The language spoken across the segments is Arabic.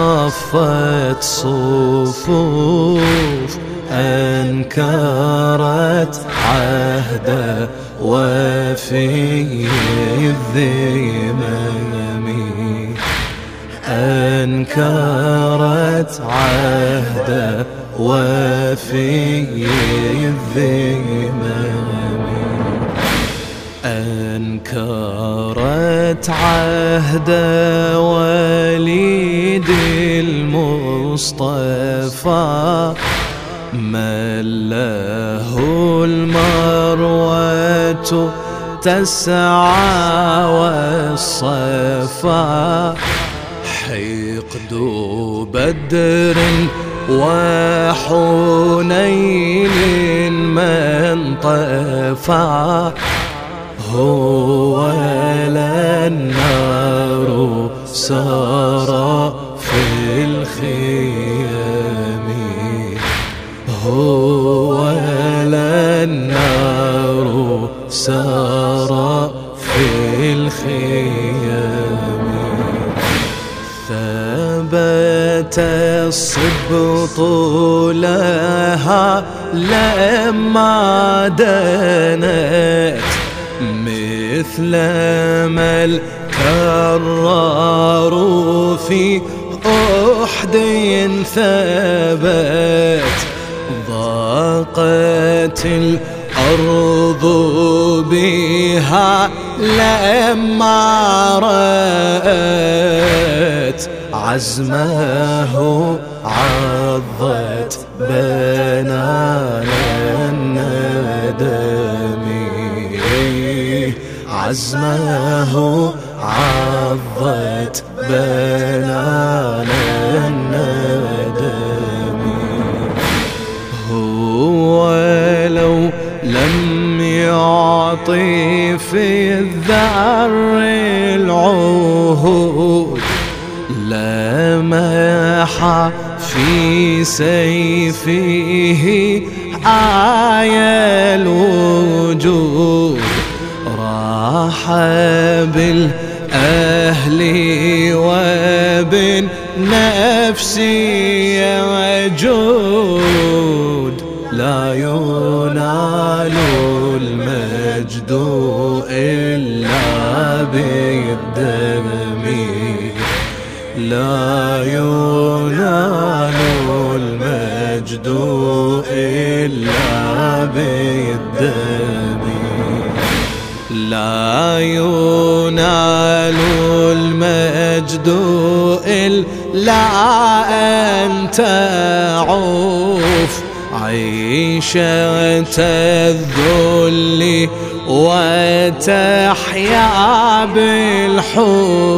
اصطفت صفوف أنكرت عهده وفي الذمم أنكرت عهده وفي الذمم أنكرت عهد وليد المصطفى من له المروة تسعى والصفا. حقد بدر وحنين من طفى هو النار سار لما دنت مثل ما الكرار في أحد ثبت ضاقت الأرض بها لما رأت عزمه عضت بنان الندم عزمه عضت بنان الندم. هو لو لم يعطي في الذر العهود لمح في سيفه آية الوجود راح بالأهل وبالنفس وجود لا ينال المجد إلا بالدم. لا ينال المجد إلا بالدم لا ينال المجد إلا أن تعوف عيشة الذل وتحيا بالحتوف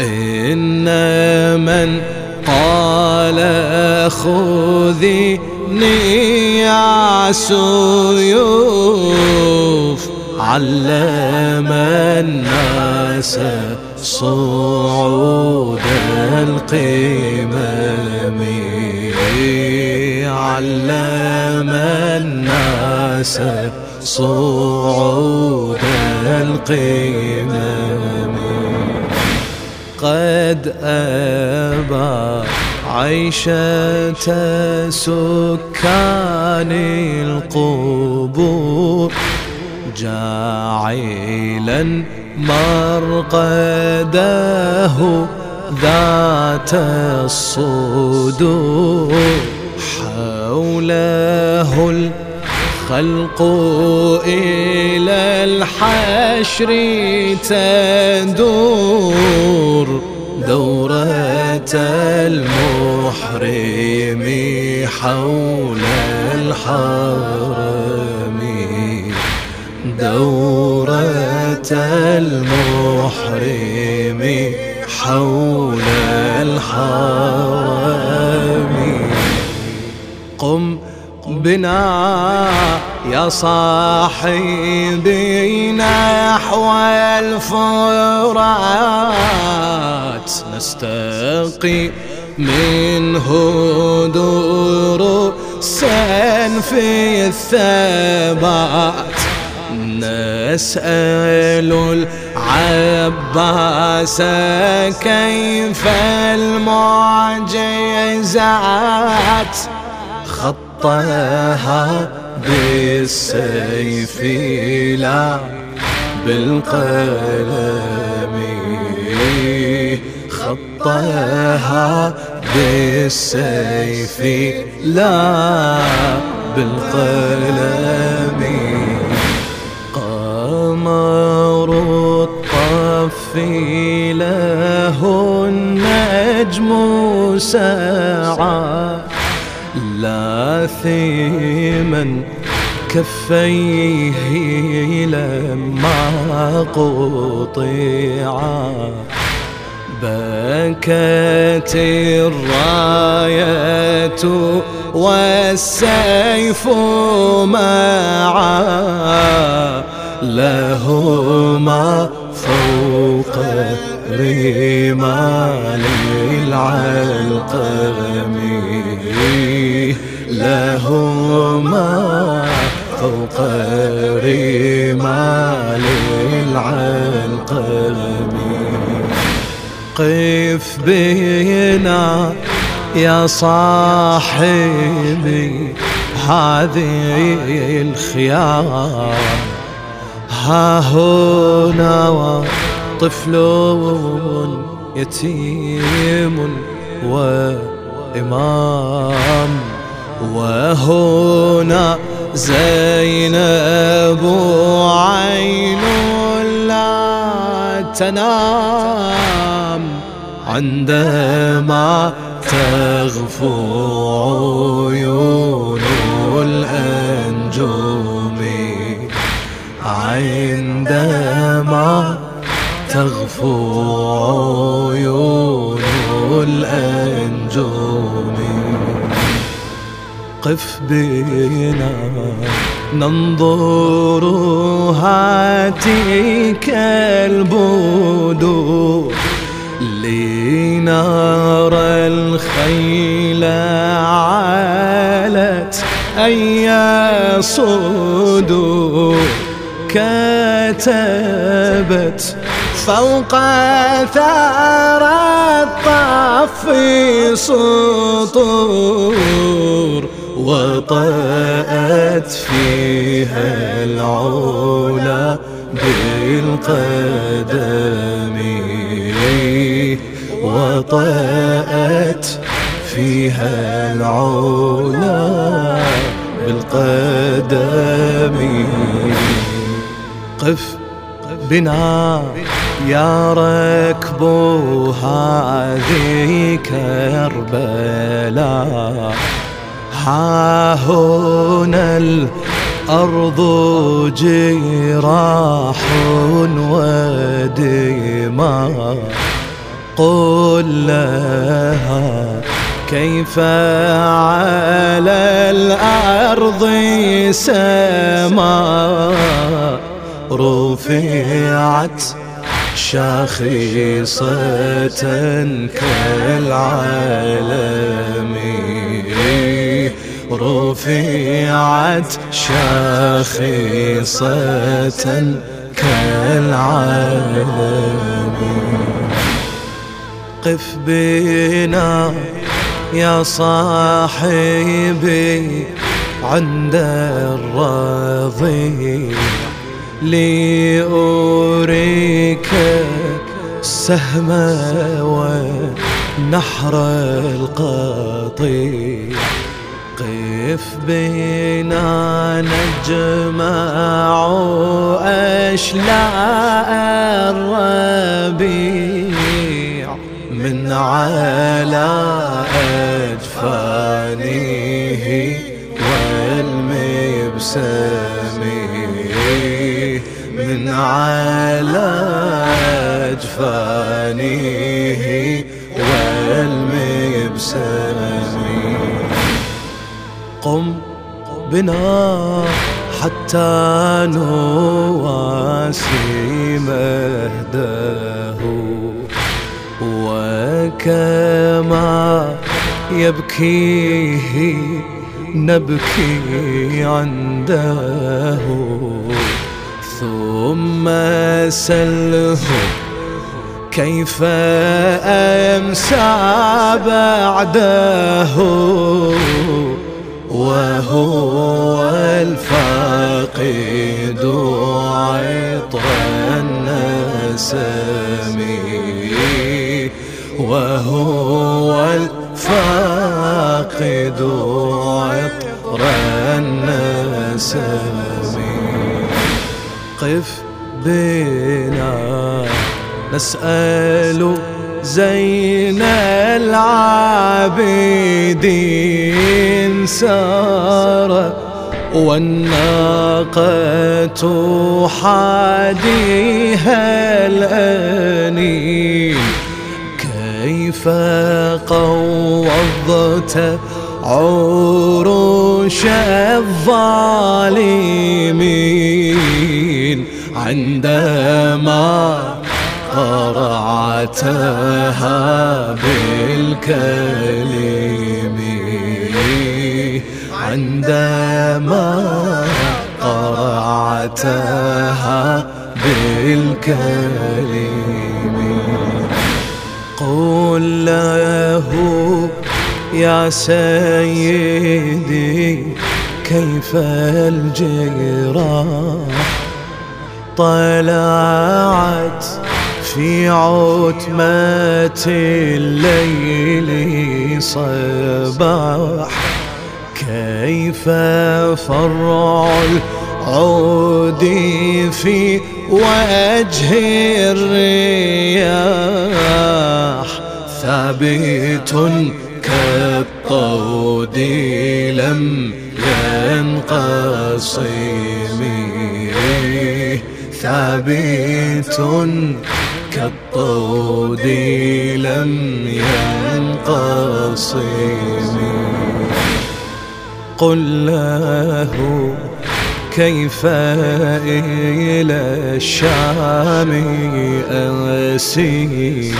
إن من قال خذيني يا سيوف علم الناس صعود القمم علم الناس صعود القمم. قد أبى عيشة سكان القبور جاعلا مرقده ذات الصدور حوله الخلق إلى الحشر تدور دورة المحرم حول الحرم. دورة المحرم حول الحرم. بنا يا صاحبي نحو الفرات نستقي منه دور سن في الثبات. نسأل العباس كيف المعجزات. خطها بالسيف لا بالقلم خطها بالسيف لا بالقلم قمر الطف له النجم سعى لاثما كفيه لما قطعا بكت الراية والسيف معا لهما فوق رمال العلقم لهما فوق رمال العلقم. قف بنا يا صاحبي هذه الخيار. ها هنا طفل يتيم وإمام. وهنا زينب عين لا تنام. عندما تغفو عيون الأنجوم. عندما قف بنا. ننظر هاتيك البدور لنرى الخيل عالت أي صدور كتبت فوق ثار الطف سطور. وطأت فيها العلا بالقدم. وطأت فيها العلا بالقدم. قف بنا يا ركب هذه كربلاء. ها الأرض جراح ودماء. قل لها كيف على الأرض سماء رفعت شاخصة كالعالم. رفعت شاخصة كالعالم قف بنا يا صاحبي عند الرضيع لأريك السهم ونحر القطيع. قف بنا نجمع أشلاء الربيع من على أجفانه والمبسم من على أجفانه والمبسم قم بنا حتى نواسي مهده وكما يبكيه نبكي عنده ثم سله كيف أمسى بعده وهو الفاقد عطر النسم وهو الفاقد عطر النسم قف بنا نسأل زين العابدين سار والناقة حاديها الأنين. كيف قوضت عروش الظالمين؟ عندما قرعتها بالكلم عندما قرعتها بالكلم قل له يا سيدي كيف الجراح طلعت في عتمة الليل صباح. كيف فرع العود في وجه الرياح؟ ثابت كالطود لم ينقصم ثابت كالطود لم ينقصم قل له كيف إلى الشام أسير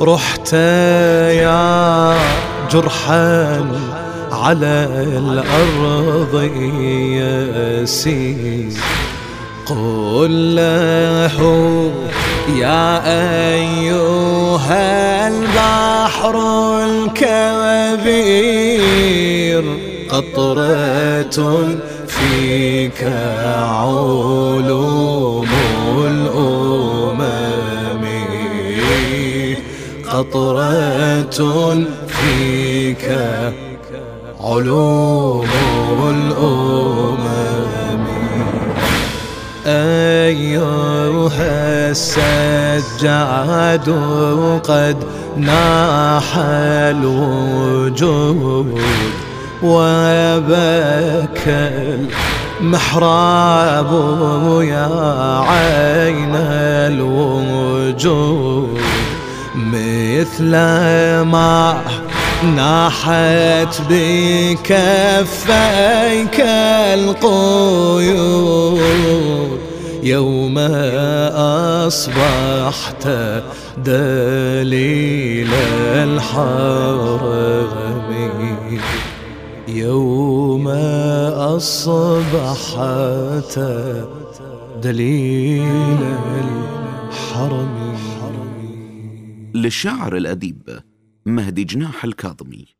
رحت يا جرحا على الأرض يسير قل له يا أيها البحر الكبير قطرة فيك علوم الأمم. قطرة فيك علوم الأمم. أيها السجاد قد ناح الوجود وبكى المحراب يا عين الوجود مثل ما ناحت بكفيك القيود يوم أصبحت دليل الحرم. يوم أصبحت دليل الحرم. للشاعر الأديب مهدي جناح الكاظمي.